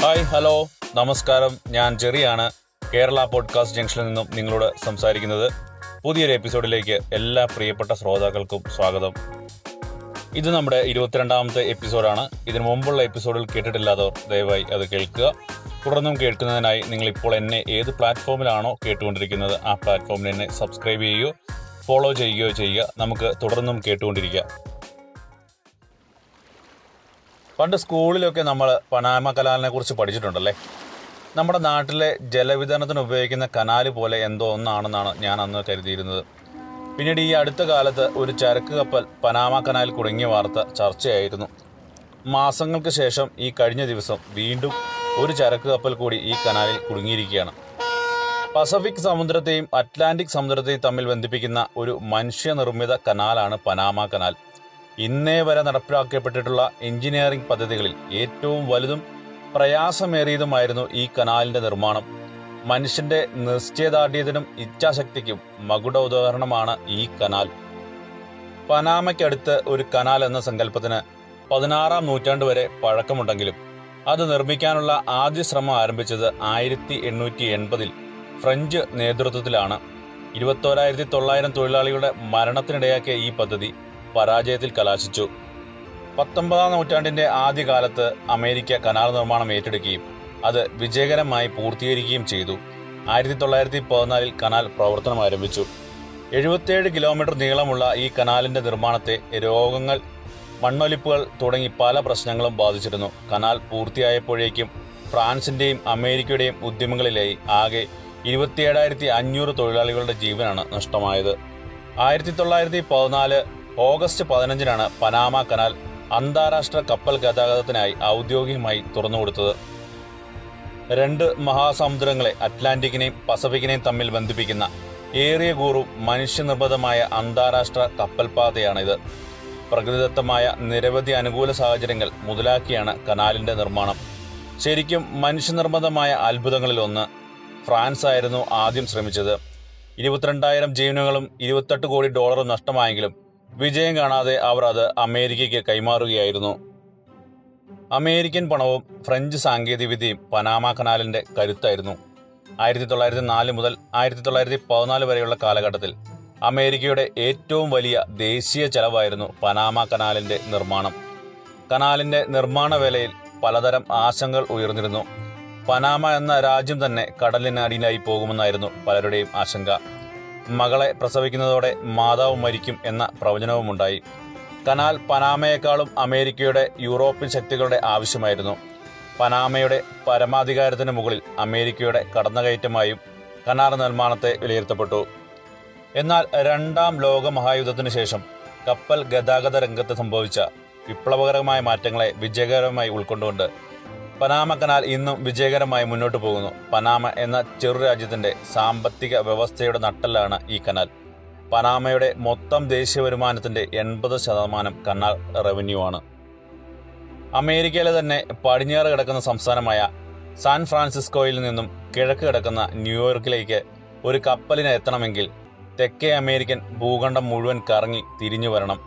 Hi hello. നമസ്കാരം. ഞാൻ ജെറിയാണ്. Kerala podcast ജംഗ്ഷനിൽ നിന്നും നിങ്ങളോട് സംസാരിക്കുന്നത് പുതിയൊരു എപ്പിസോഡിലേക്ക് എല്ലാ പ്രിയപ്പെട്ട ശ്രോതാക്കൾക്കും സ്വാഗതം. ഇത് നമ്മുടെ ഇരുപത്തിരണ്ടാമത്തെ എപ്പിസോഡാണ്. ഇതിനു മുമ്പുള്ള എപ്പിസോഡിൽ കേട്ടിട്ടില്ലാത്തവർ ദയവായി അത് കേൾക്കുക. തുടർന്നും കേൾക്കുന്നതിനായി നിങ്ങൾ ഇപ്പോൾ എന്നെ ഏത് പ്ലാറ്റ്ഫോമിലാണോ കേട്ടുകൊണ്ടിരിക്കുന്നത് ആ പ്ലാറ്റ്ഫോമിൽ എന്നെ സബ്സ്ക്രൈബ് ചെയ്യുകയോ ഫോളോ ചെയ്യുകയോ ചെയ്യുക. നമുക്ക് തുടർന്നും കേട്ടുകൊണ്ടിരിക്കുക പണ്ട് സ്കൂളിലൊക്കെ നമ്മൾ പനാമ കനാലിനെ കുറിച്ച് പഠിച്ചിട്ടുണ്ടല്ലേ? നമ്മുടെ നാട്ടിലെ ജലവിതരണത്തിന് ഉപയോഗിക്കുന്ന കനാൽ പോലെ എന്തോ ഒന്നാണെന്നാണ് ഞാൻ അന്ന് കരുതിയിരുന്നത്. പിന്നീട് ഈ അടുത്ത കാലത്ത് ഒരു ചരക്ക് കപ്പൽ പനാമ കനാലിൽ കുടുങ്ങിയ വാർത്ത ചർച്ചയായിരുന്നു. മാസങ്ങൾക്ക് ശേഷം ഈ കഴിഞ്ഞ ദിവസം വീണ്ടും ഒരു ചരക്ക് കപ്പൽ കൂടി ഈ കനാലിൽ കുടുങ്ങിയിരിക്കുകയാണ്. പസഫിക് സമുദ്രത്തെയും അറ്റ്ലാന്റിക് സമുദ്രത്തെയും തമ്മിൽ ബന്ധിപ്പിക്കുന്ന ഒരു മനുഷ്യനിർമ്മിത കനാലാണ് പനാമ കനാൽ. ഇന്നേ വരെ നടപ്പിലാക്കപ്പെട്ടിട്ടുള്ള എഞ്ചിനീയറിംഗ് പദ്ധതികളിൽ ഏറ്റവും വലുതും പ്രയാസമേറിയതുമായിരുന്നു ഈ കനാലിന്റെ നിർമ്മാണം. മനുഷ്യന്റെ നിശ്ചയദാർഢ്യത്തിനും ഇച്ഛാശക്തിക്കും മകുട ഉദാഹരണമാണ് ഈ കനാൽ. പനാമയ്ക്കടുത്ത് ഒരു കനാൽ എന്ന സങ്കല്പത്തിന് പതിനാറാം നൂറ്റാണ്ട് വരെ പഴക്കമുണ്ടെങ്കിലും അത് നിർമ്മിക്കാനുള്ള ആദ്യ ശ്രമം ആരംഭിച്ചത് ആയിരത്തി എണ്ണൂറ്റി എൺപതിൽ ഫ്രഞ്ച് നേതൃത്വത്തിലാണ്. ഇരുപത്തോരായിരത്തി തൊള്ളായിരം തൊഴിലാളികളുടെ മരണത്തിനിടയാക്കിയ ഈ പദ്ധതി പരാജയത്തിൽ കലാശിച്ചു. പത്തൊമ്പതാം നൂറ്റാണ്ടിന്റെ ആദ്യകാലത്ത് അമേരിക്ക കനാൽ നിർമ്മാണം ഏറ്റെടുക്കുകയും അത് വിജയകരമായി പൂർത്തീകരിക്കുകയും ചെയ്തു. ആയിരത്തി തൊള്ളായിരത്തി പതിനാലിൽ കനാൽ പ്രവർത്തനം ആരംഭിച്ചു. എഴുപത്തിയേഴ് കിലോമീറ്റർ നീളമുള്ള ഈ കനാലിന്റെ നിർമ്മാണത്തെ രോഗങ്ങൾ മണ്ണൊലിപ്പുകൾ തുടങ്ങി പല പ്രശ്നങ്ങളും ബാധിച്ചിരുന്നു. കനാൽ പൂർത്തിയായപ്പോഴേക്കും ഫ്രാൻസിന്റെയും അമേരിക്കയുടെയും ഉദ്യമങ്ങളിലായി ആകെ ഇരുപത്തിയേഴായിരത്തി അഞ്ഞൂറ് തൊഴിലാളികളുടെ ജീവനാണ് നഷ്ടമായത്. ആയിരത്തി തൊള്ളായിരത്തി പതിനാല് ഓഗസ്റ്റ് പതിനഞ്ചിനാണ് പനാമ കനാൽ അന്താരാഷ്ട്ര കപ്പൽ ഗതാഗതത്തിനായി ഔദ്യോഗികമായി തുറന്നുകൊടുത്തത് രണ്ട് മഹാസമുദ്രങ്ങളെ അറ്റ്ലാന്റിക്കിനെയും പസഫിക്കിനെയും തമ്മിൽ ബന്ധിപ്പിക്കുന്ന ഏറിയ കൂറും മനുഷ്യനിർമ്മിതമായ അന്താരാഷ്ട്ര കപ്പൽപാതയാണിത്. പ്രകൃതിദത്തമായ നിരവധി അനുകൂല സാഹചര്യങ്ങൾ മുതലാക്കിയാണ് കനാലിന്റെ നിർമ്മാണം. ശരിക്കും മനുഷ്യനിർമ്മിതമായ അത്ഭുതങ്ങളിലൊന്ന് ഫ്രാൻസ് ആയിരുന്നു ആദ്യം ശ്രമിച്ചത്. ഇരുപത്തിരണ്ടായിരം ജീവനുകളും ഇരുപത്തെട്ട് കോടി ഡോളറും നഷ്ടമായെങ്കിലും വിജയം കാണാതെ അവർ അത് അമേരിക്കയ്ക്ക് കൈമാറുകയായിരുന്നു. അമേരിക്കൻ പണവും ഫ്രഞ്ച് സാങ്കേതികവിദ്യയും പനാമ കനാലിന്റെ കരുത്തായിരുന്നു. ആയിരത്തി തൊള്ളായിരത്തി നാല് മുതൽ ആയിരത്തി തൊള്ളായിരത്തി പതിനാല് വരെയുള്ള കാലഘട്ടത്തിൽ അമേരിക്കയുടെ ഏറ്റവും വലിയ ദേശീയ ചെലവായിരുന്നു പനാമ കനാലിന്റെ നിർമ്മാണം. കനാലിന്റെ നിർമ്മാണ വേലയിൽ പലതരം ആശങ്കകൾ ഉയർന്നിരുന്നു. പനാമ എന്ന രാജ്യം തന്നെ കടലിനടിയിലായി പോകുമെന്നായിരുന്നു പലരുടെയും ആശങ്ക. മകളെ പ്രസവിക്കുന്നതോടെ മാതാവ് മരിക്കും എന്ന പ്രവചനവുമുണ്ടായി. കനാൽ പനാമയെക്കാളും അമേരിക്കയുടെ യൂറോപ്യൻ ശക്തികളുടെ ആവശ്യമായിരുന്നു. പനാമയുടെ പരമാധികാരത്തിന് മുകളിൽ അമേരിക്കയുടെ കടന്നുകയറ്റമായും കനാൽ നിർമ്മാണത്തെ വിലയിരുത്തപ്പെട്ടു. എന്നാൽ രണ്ടാം ലോക മഹായുദ്ധത്തിന് ശേഷം കപ്പൽ ഗതാഗത രംഗത്ത് സംഭവിച്ച വിപ്ലവകരമായ മാറ്റങ്ങളെ വിജയകരമായി ഉൾക്കൊണ്ടുകൊണ്ട് പനാമ കനാൽ ഇന്നും വിജയകരമായി മുന്നോട്ട് പോകുന്നു. പനാമ എന്ന ചെറു രാജ്യത്തിന്റെ സാമ്പത്തിക വ്യവസ്ഥയുടെ നട്ടലാണ് ഈ കനാൽ. പനാമയുടെ മൊത്തം ദേശീയ വരുമാനത്തിന്റെ എൺപത് ശതമാനം കനാൽ റവന്യൂ ആണ്. അമേരിക്കയിലെ തന്നെ പടിഞ്ഞാറ് കിടക്കുന്ന സംസ്ഥാനമായ സാൻ ഫ്രാൻസിസ്കോയിൽ നിന്നും കിഴക്ക് കിടക്കുന്ന ന്യൂയോർക്കിലേക്ക് ഒരു കപ്പലിന് എത്തണമെങ്കിൽ തെക്കേ അമേരിക്കൻ ഭൂഖണ്ഡം മുഴുവൻ കറങ്ങി തിരിഞ്ഞു വരണം.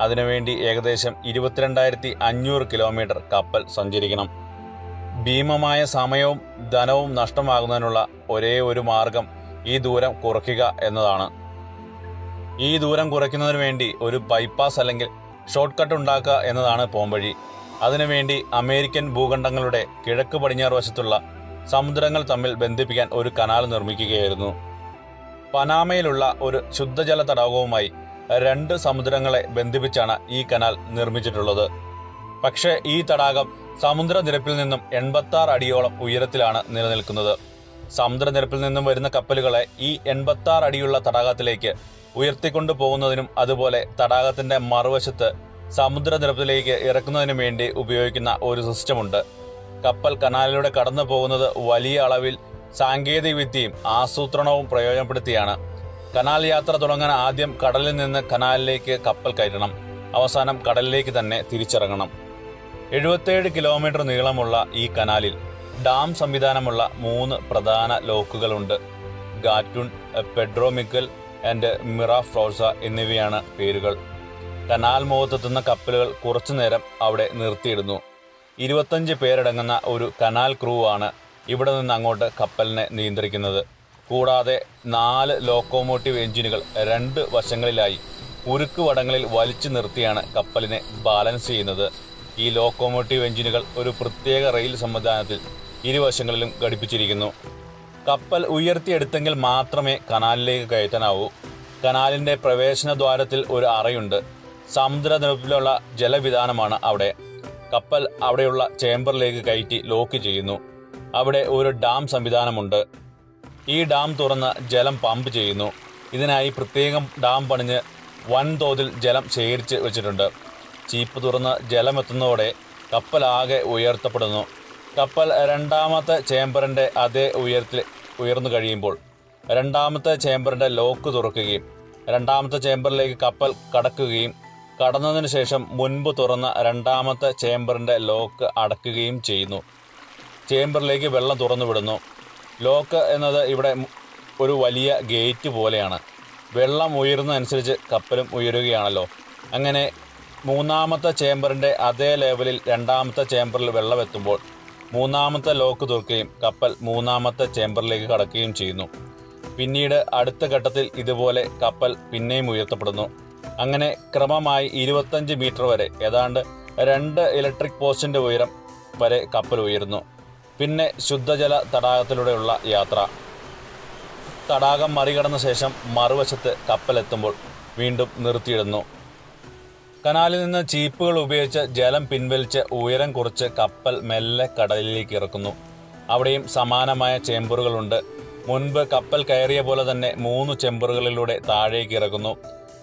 അതിനുവേണ്ടി ഏകദേശം ഇരുപത്തിരണ്ടായിരത്തി അഞ്ഞൂറ് കിലോമീറ്റർ കപ്പൽ സഞ്ചരിക്കണം. ഭീമമായ സമയവും ധനവും നഷ്ടമാകുന്നതിനുള്ള ഒരേ ഒരു മാർഗം ഈ ദൂരം കുറയ്ക്കുക എന്നതാണ്. ഈ ദൂരം കുറയ്ക്കുന്നതിന് വേണ്ടി ഒരു ബൈപ്പാസ് അല്ലെങ്കിൽ ഷോർട്ട് കട്ട് ഉണ്ടാക്കുക എന്നതാണ് പോംവഴി. അതിനുവേണ്ടി അമേരിക്കൻ ഭൂഖണ്ഡങ്ങളുടെ കിഴക്ക് പടിഞ്ഞാറ് വശത്തുള്ള സമുദ്രങ്ങൾ തമ്മിൽ ബന്ധിപ്പിക്കാൻ ഒരു കനാൽ നിർമ്മിക്കുകയായിരുന്നു. പനാമയിലുള്ള ഒരു ശുദ്ധജല തടാകവുമായി രണ്ട് സമുദ്രങ്ങളെ ബന്ധിപ്പിച്ചാണ് ഈ കനാൽ നിർമ്മിച്ചിട്ടുള്ളത്. പക്ഷേ ഈ തടാകം സമുദ്രനിരപ്പിൽ നിന്നും എൺപത്തി ആറ് അടിയോളം ഉയരത്തിലാണ് നിലനിൽക്കുന്നത്. സമുദ്രനിരപ്പിൽ നിന്നും വരുന്ന കപ്പലുകളെ ഈ എൺപത്തി ആറ് അടിയുള്ള തടാകത്തിലേക്ക് ഉയർത്തിക്കൊണ്ടു പോകുന്നതിനും അതുപോലെ തടാകത്തിന്റെ മറുവശത്ത് സമുദ്രനിരപ്പിലേക്ക് ഇറക്കുന്നതിനും വേണ്ടി ഉപയോഗിക്കുന്ന ഒരു സിസ്റ്റമുണ്ട്. കപ്പൽ കനാലിലൂടെ കടന്നു പോകുന്നത് വലിയ അളവിൽ സാങ്കേതിക വിദ്യയും ആസൂത്രണവും പ്രയോജനപ്പെടുത്തിയാണ്. കനാൽ യാത്ര തുടങ്ങാൻ ആദ്യം കടലിൽ നിന്ന് കനാലിലേക്ക് കപ്പൽ കയറ്റണം. അവസാനം കടലിലേക്ക് തന്നെ തിരിച്ചിറങ്ങണം. എഴുപത്തേഴ് കിലോമീറ്റർ നീളമുള്ള ഈ കനാലിൽ ഡാം സംവിധാനമുള്ള മൂന്ന് പ്രധാന ലോക്കുകളുണ്ട്. ഗാറ്റുൺ പെഡ്രോമിക്കൽ ആൻഡ് മിറ ഫ്രോസ എന്നിവയാണ് പേരുകൾ. കനാൽ മുഖത്തെത്തുന്ന കപ്പലുകൾ കുറച്ചുനേരം അവിടെ നിർത്തിയിടുന്നു. ഇരുപത്തഞ്ച് പേരടങ്ങുന്ന ഒരു കനാൽ ക്രൂ ആണ് ഇവിടെ നിന്ന് അങ്ങോട്ട് കപ്പലിനെ നിയന്ത്രിക്കുന്നത്. കൂടാതെ നാല് ലോക്കോമോട്ടീവ് എഞ്ചിനുകൾ രണ്ട് വശങ്ങളിലായി ഉരുക്ക് വടങ്ങളിൽ വലിച്ചു നിർത്തിയാണ് കപ്പലിനെ ബാലൻസ് ചെയ്യുന്നത്. ഈ ലോക്കോമോട്ടീവ് എഞ്ചിനുകൾ ഒരു പ്രത്യേക റെയിൽ സംവിധാനത്തിൽ ഇരുവശങ്ങളിലും ഘടിപ്പിച്ചിരിക്കുന്നു. കപ്പൽ ഉയർത്തിയെടുത്തെങ്കിൽ മാത്രമേ കനാലിലേക്ക് കയറ്റാനാവൂ. കനാലിന്റെ പ്രവേശന ദ്വാരത്തിൽ ഒരു അറയുണ്ട്. സമുദ്രനിരപ്പിലുള്ള ജലവിധാനമാണ് അവിടെ. കപ്പൽ അവിടെയുള്ള ചേംബറിലേക്ക് കയറ്റി ലോക്ക് ചെയ്യുന്നു. അവിടെ ഒരു ഡാം സംവിധാനമുണ്ട്. ഈ ഡാം തുറന്ന് ജലം പമ്പ് ചെയ്യുന്നു. ഇതിനായി പ്രത്യേകം ഡാം പണിഞ്ഞ് വൻതോതിൽ ജലം ശേഖരിച്ച് വെച്ചിട്ടുണ്ട്. ചീപ്പ് തുറന്ന് ജലമെത്തുന്നതോടെ കപ്പൽ ആകെ ഉയർത്തപ്പെടുന്നു. കപ്പൽ രണ്ടാമത്തെ ചേംബറിന്റെ അതേ ഉയരത്തിൽ ഉയർന്നു കഴിയുമ്പോൾ രണ്ടാമത്തെ ചേംബറിന്റെ ലോക്ക് തുറക്കുകയും രണ്ടാമത്തെ ചേംബറിലേക്ക് കപ്പൽ കടക്കുകയും കടന്നതിന് ശേഷം മുൻപ് തുറന്ന രണ്ടാമത്തെ ചേംബറിന്റെ ലോക്ക് അടക്കുകയും ചെയ്യുന്നു. ചേംബറിലേക്ക് വെള്ളം തുറന്നു വിടുന്നു. ലോക്ക് എന്നത് ഇവിടെ ഒരു വലിയ ഗേറ്റ് പോലെയാണ്. വെള്ളം ഉയരുന്നതനുസരിച്ച് കപ്പലും ഉയരുകയാണല്ലോ. അങ്ങനെ മൂന്നാമത്തെ ചേംബറിന്റെ അതേ ലെവലിൽ രണ്ടാമത്തെ ചേംബറിൽ വെള്ളമെത്തുമ്പോൾ മൂന്നാമത്തെ ലോക്ക് തുറക്കുകയും കപ്പൽ മൂന്നാമത്തെ ചേംബറിലേക്ക് കടക്കുകയും ചെയ്യുന്നു. പിന്നീട് അടുത്ത ഘട്ടത്തിൽ ഇതുപോലെ കപ്പൽ പിന്നെയും ഉയർത്തപ്പെടുന്നു. അങ്ങനെ ക്രമമായി ഇരുപത്തഞ്ച് മീറ്റർ വരെ ഏതാണ്ട് രണ്ട് ഇലക്ട്രിക് പോസ്റ്റിന്റെ ഉയരം വരെ കപ്പൽ ഉയരുന്നു. പിന്നെ ശുദ്ധജല തടാകത്തിലൂടെയുള്ള യാത്ര. തടാകം മറികടന്ന ശേഷം മറുവശത്ത് കപ്പലെത്തുമ്പോൾ വീണ്ടും നിർത്തിയിടുന്നു. കനാലിൽ നിന്ന് ചീപ്പുകൾ ഉപയോഗിച്ച് ജലം പിൻവലിച്ച് ഉയരം കുറച്ച് കപ്പൽ മെല്ലെ കടലിലേക്ക് ഇറക്കുന്നു. അവിടെയും സമാനമായ ചേമ്പറുകളുണ്ട്. മുൻപ് കപ്പൽ കയറിയ പോലെ തന്നെ മൂന്ന് ചെമ്പറുകളിലൂടെ താഴേക്ക് ഇറക്കുന്നു.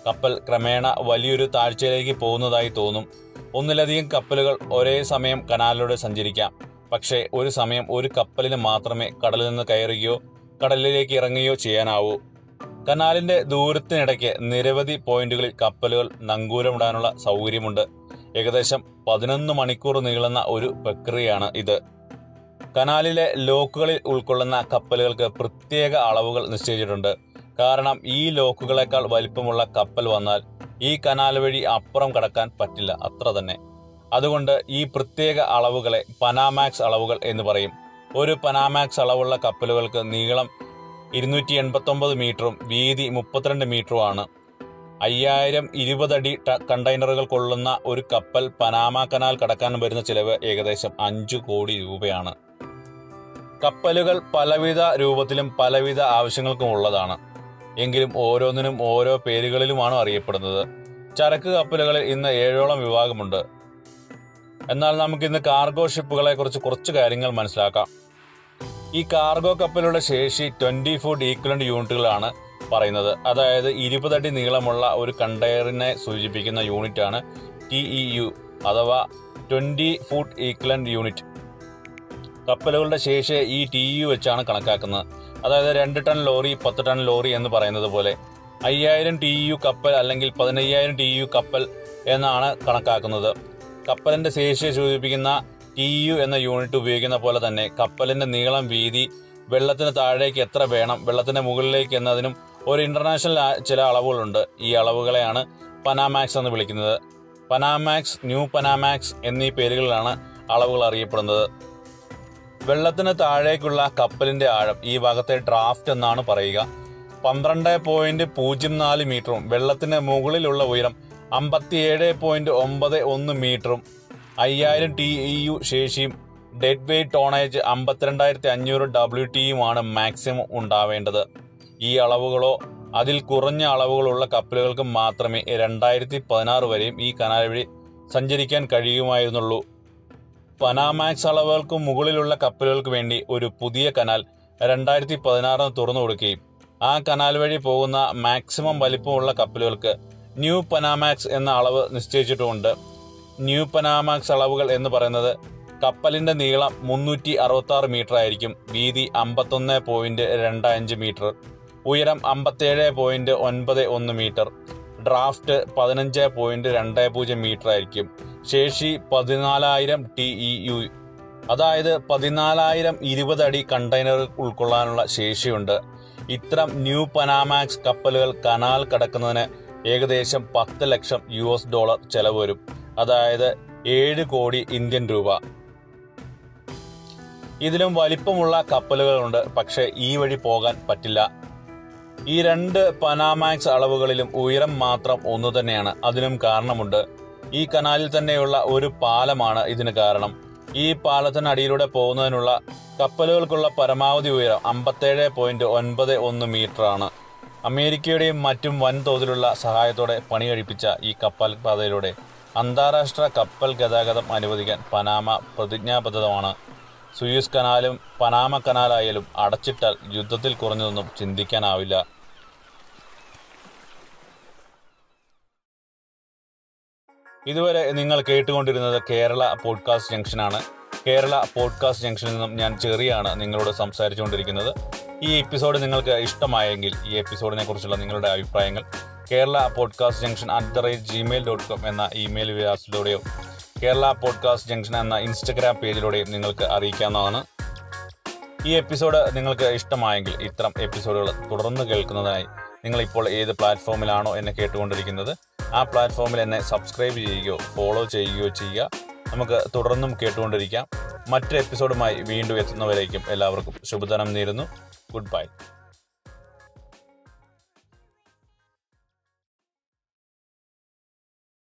കപ്പൽ ക്രമേണ വലിയൊരു താഴ്ചയിലേക്ക് പോകുന്നതായി തോന്നും. ഒന്നിലധികം കപ്പലുകൾ ഒരേ സമയം കനാലിലൂടെ സഞ്ചരിക്കാം. പക്ഷേ ഒരു സമയം ഒരു കപ്പലിന് മാത്രമേ കടലിൽ നിന്ന് കയറുകയോ കടലിലേക്ക് ഇറങ്ങുകയോ ചെയ്യാനാവൂ. കനാലിന്റെ ദൂരത്തിനിടയ്ക്ക് നിരവധി പോയിന്റുകളിൽ കപ്പലുകൾ നങ്കൂരമിടാനുള്ള സൗകര്യമുണ്ട്. ഏകദേശം പതിനൊന്ന് മണിക്കൂർ നീളുന്ന ഒരു പ്രക്രിയയാണ് ഇത്. കനാലിലെ ലോക്കുകളിൽ ഉൾക്കൊള്ളുന്ന കപ്പലുകൾക്ക് പ്രത്യേക അളവുകൾ നിശ്ചയിച്ചിട്ടുണ്ട്. കാരണം ഈ ലോക്കുകളെക്കാൾ വലിപ്പമുള്ള കപ്പൽ വന്നാൽ ഈ കനാൽ വഴി അപ്പുറം കടക്കാൻ പറ്റില്ല അത്ര തന്നെ. അതുകൊണ്ട് ഈ പ്രത്യേക അളവുകളെ പനാമാക്സ് അളവുകൾ എന്ന് പറയും. ഒരു പനാമാക്സ് അളവുള്ള കപ്പലുകൾക്ക് നീളം ഇരുന്നൂറ്റി എൺപത്തൊമ്പത് മീറ്ററും വീതി മുപ്പത്തിരണ്ട് മീറ്ററുമാണ്. അയ്യായിരം ഇരുപതടി കണ്ടെയ്നറുകൾ കൊള്ളുന്ന ഒരു കപ്പൽ പനാമ കനാൽ കടക്കാൻ വരുന്ന ചിലവ് ഏകദേശം അഞ്ചു കോടി രൂപയാണ്. കപ്പലുകൾ പലവിധ രൂപത്തിലും പലവിധ ആവശ്യങ്ങൾക്കും ഉള്ളതാണ്. എങ്കിലും ഓരോന്നിനും ഓരോ പേരുകളിലുമാണ് അറിയപ്പെടുന്നത്. ചരക്ക് കപ്പലുകളിൽ ഇന്ന് ഏഴോളം വിഭാഗമുണ്ട്. എന്നാൽ നമുക്കിന്ന് കാർഗോ ഷിപ്പുകളെ കുറിച്ച് കുറച്ച് കാര്യങ്ങൾ മനസ്സിലാക്കാം. ഈ കാർഗോ കപ്പലുള്ള ശേഷി ട്വന്റി ഫുഡ് ഈക്വലന്റ് യൂണിറ്റുകളാണ് പറയുന്നത്. അതായത് ഇരുപതടി നീളമുള്ള ഒരു കണ്ടെയ്നറിനെ സൂചിപ്പിക്കുന്ന യൂണിറ്റാണ് ടി ഇ യു അഥവാ ട്വന്റി ഫുട്ട് ഈക്വലന്റ് യൂണിറ്റ്. കപ്പലുകളുടെ ശേഷി ഈ ടി യു വെച്ചാണ് കണക്കാക്കുന്നത്. അതായത് രണ്ട് ടൺ ലോറി പത്ത് ടൺ ലോറി എന്ന് പറയുന്നത് പോലെ അയ്യായിരം ടി യു കപ്പൽ അല്ലെങ്കിൽ പതിനയ്യായിരം ടി യു കപ്പൽ എന്നാണ് കണക്കാക്കുന്നത്. കപ്പലിന്റെ ശേഷിയെ സൂചിപ്പിക്കുന്ന ടി യു എന്ന യൂണിറ്റ് ഉപയോഗിക്കുന്ന പോലെ തന്നെ കപ്പലിന്റെ നീളം വീതി വെള്ളത്തിന് താഴേക്ക് എത്ര വേണം വെള്ളത്തിന്റെ മുകളിലേക്ക് എന്നതിനും ഒരു ഇന്റർനാഷണൽ ചില അളവുകളുണ്ട്. ഈ അളവുകളെയാണ് പനാമാക്സ് എന്ന് വിളിക്കുന്നത്. പനാമാക്സ് ന്യൂ പനാമാക്സ് എന്നീ പേരുകളിലാണ് അളവുകൾ അറിയപ്പെടുന്നത്. വെള്ളത്തിന് താഴേക്കുള്ള കപ്പലിന്റെ ആഴം ഈ ഭാഗത്തെ ഡ്രാഫ്റ്റ് എന്നാണ് പറയുക. പന്ത്രണ്ട് പോയിന്റ് പൂജ്യം നാല് മീറ്ററും വെള്ളത്തിന് മുകളിലുള്ള ഉയരം അമ്പത്തിയേഴ് പോയിന്റ് ഒമ്പത് ഒന്ന് മീറ്ററും അയ്യായിരം ടി യു ശേഷിയും ഡെഡ് വെയ്റ്റ് ടോണേജ് അമ്പത്തിരണ്ടായിരത്തി അഞ്ഞൂറ് ഡബ്ല്യു ടിയുമാണ് മാക്സിമം ഉണ്ടാവേണ്ടത്. ഈ അളവുകളോ അതിൽ കുറഞ്ഞ അളവുകളുള്ള കപ്പലുകൾക്ക് മാത്രമേ രണ്ടായിരത്തി പതിനാറ് വരെയും ഈ കനാൽ വഴി സഞ്ചരിക്കാൻ കഴിയുമായിരുന്നുള്ളൂ. പനാമാക്സ് അളവുകൾക്ക് മുകളിലുള്ള കപ്പലുകൾക്ക് വേണ്ടി ഒരു പുതിയ കനാൽ രണ്ടായിരത്തി പതിനാറിന് തുറന്നു കൊടുക്കുകയും ആ കനാൽ വഴി പോകുന്ന മാക്സിമം വലിപ്പമുള്ള കപ്പലുകൾക്ക് ന്യൂ പനാമാക്സ് എന്ന അളവ് നിശ്ചയിച്ചിട്ടുമുണ്ട്. ന്യൂ പനാമാക്സ് അളവുകൾ എന്ന് പറയുന്നത് കപ്പലിന്റെ നീളം മുന്നൂറ്റി അറുപത്തി ആറ് മീറ്റർ ആയിരിക്കും. വീതി അമ്പത്തൊന്ന് പോയിന്റ് രണ്ട് അഞ്ച് മീറ്റർ ഉയരം അമ്പത്തേഴ് പോയിന്റ് ഒൻപത് ഒന്ന് മീറ്റർ ഡ്രാഫ്റ്റ് പതിനഞ്ച് പോയിന്റ് രണ്ട് പൂജ്യം മീറ്റർ ആയിരിക്കും. ശേഷി പതിനാലായിരം ടി ഇ യു അതായത് പതിനാലായിരം ഇരുപത് അടി കണ്ടെയ്നർ ഉൾക്കൊള്ളാനുള്ള ശേഷിയുണ്ട്. ഇത്തരം ന്യൂ പനാമാക്സ് കപ്പലുകൾ കനാൽ കടക്കുന്നതിന് ഏകദേശം പത്ത് ലക്ഷം യു എസ് ഡോളർ ചെലവ് വരും. അതായത് ഏഴ് കോടി ഇന്ത്യൻ രൂപ. ഇതിലും വലിപ്പമുള്ള കപ്പലുകളുണ്ട് പക്ഷേ ഈ വഴി പോകാൻ പറ്റില്ല. ഈ രണ്ട് പനാമാക്സ് അളവുകളിലും ഉയരം മാത്രം ഒന്നു തന്നെയാണ്. അതിനും കാരണമുണ്ട് ഈ കനാലിൽ തന്നെയുള്ള ഒരു പാലമാണ് ഇതിന് കാരണം. ഈ പാലത്തിനടിയിലൂടെ പോകുന്നതിനുള്ള കപ്പലുകൾക്കുള്ള പരമാവധി ഉയരം അമ്പത്തേഴ് പോയിന്റ് ഒൻപത് ഒന്ന് മീറ്റർ ആണ് അമേരിക്കയുടെയും മറ്റും വൻതോതിലുള്ള സഹായത്തോടെ പണി കഴിപ്പിച്ച ഈ കപ്പൽ പാതയിലൂടെ അന്താരാഷ്ട്ര കപ്പൽ ഗതാഗതം അനുവദിക്കാൻ പനാമ പ്രതിജ്ഞാബദ്ധമാണ്. സുയൂസ് കനാലും പനാമ കനാലായാലും അടച്ചിട്ടാൽ യുദ്ധത്തിൽ കുറഞ്ഞതൊന്നും ചിന്തിക്കാനാവില്ല. ഇതുവരെ നിങ്ങൾ കേട്ടുകൊണ്ടിരുന്നത് കേരള പോഡ്കാസ്റ്റ് ജംഗ്ഷനാണ്. കേരള പോഡ്കാസ്റ്റ് ജംഗ്ഷനിൽ നിന്നും ഞാൻ ചെറിയാണ് നിങ്ങളോട് സംസാരിച്ചുകൊണ്ടിരിക്കുന്നത്. ഈ എപ്പിസോഡ് നിങ്ങൾക്ക് ഇഷ്ടമായെങ്കിൽ ഈ എപ്പിസോഡിനെ കുറിച്ചുള്ള നിങ്ങളുടെ അഭിപ്രായങ്ങൾ Kerala podcast junction at the rate Gmail dot com എന്ന ഇമെയിൽ വിലാസത്തിലൂടെയോ കേരള പോഡ്കാസ്റ്റ് ജംഗ്ഷൻ എന്ന ഇൻസ്റ്റഗ്രാം പേജിലൂടെയും നിങ്ങൾക്ക് അറിയിക്കാവുന്നതാണ്. ഈ എപ്പിസോഡ് നിങ്ങൾക്ക് ഇഷ്ടമായെങ്കിൽ ഇത്തരം എപ്പിസോഡുകൾ തുടർന്ന് കേൾക്കുന്നതിനായി നിങ്ങളിപ്പോൾ ഏത് പ്ലാറ്റ്ഫോമിലാണോ എന്നെ കേട്ടുകൊണ്ടിരിക്കുന്നത് ആ പ്ലാറ്റ്ഫോമിൽ എന്നെ സബ്സ്ക്രൈബ് ചെയ്യുകയോ ഫോളോ ചെയ്യുകയോ ചെയ്യുക. നമുക്ക് തുടർന്നും കേട്ടുകൊണ്ടിരിക്കാം. മറ്റൊരു എപ്പിസോഡുമായി വീണ്ടും എത്തുന്നവരേക്കും എല്ലാവർക്കും ശുഭദിനം നേരുന്നു. Good bye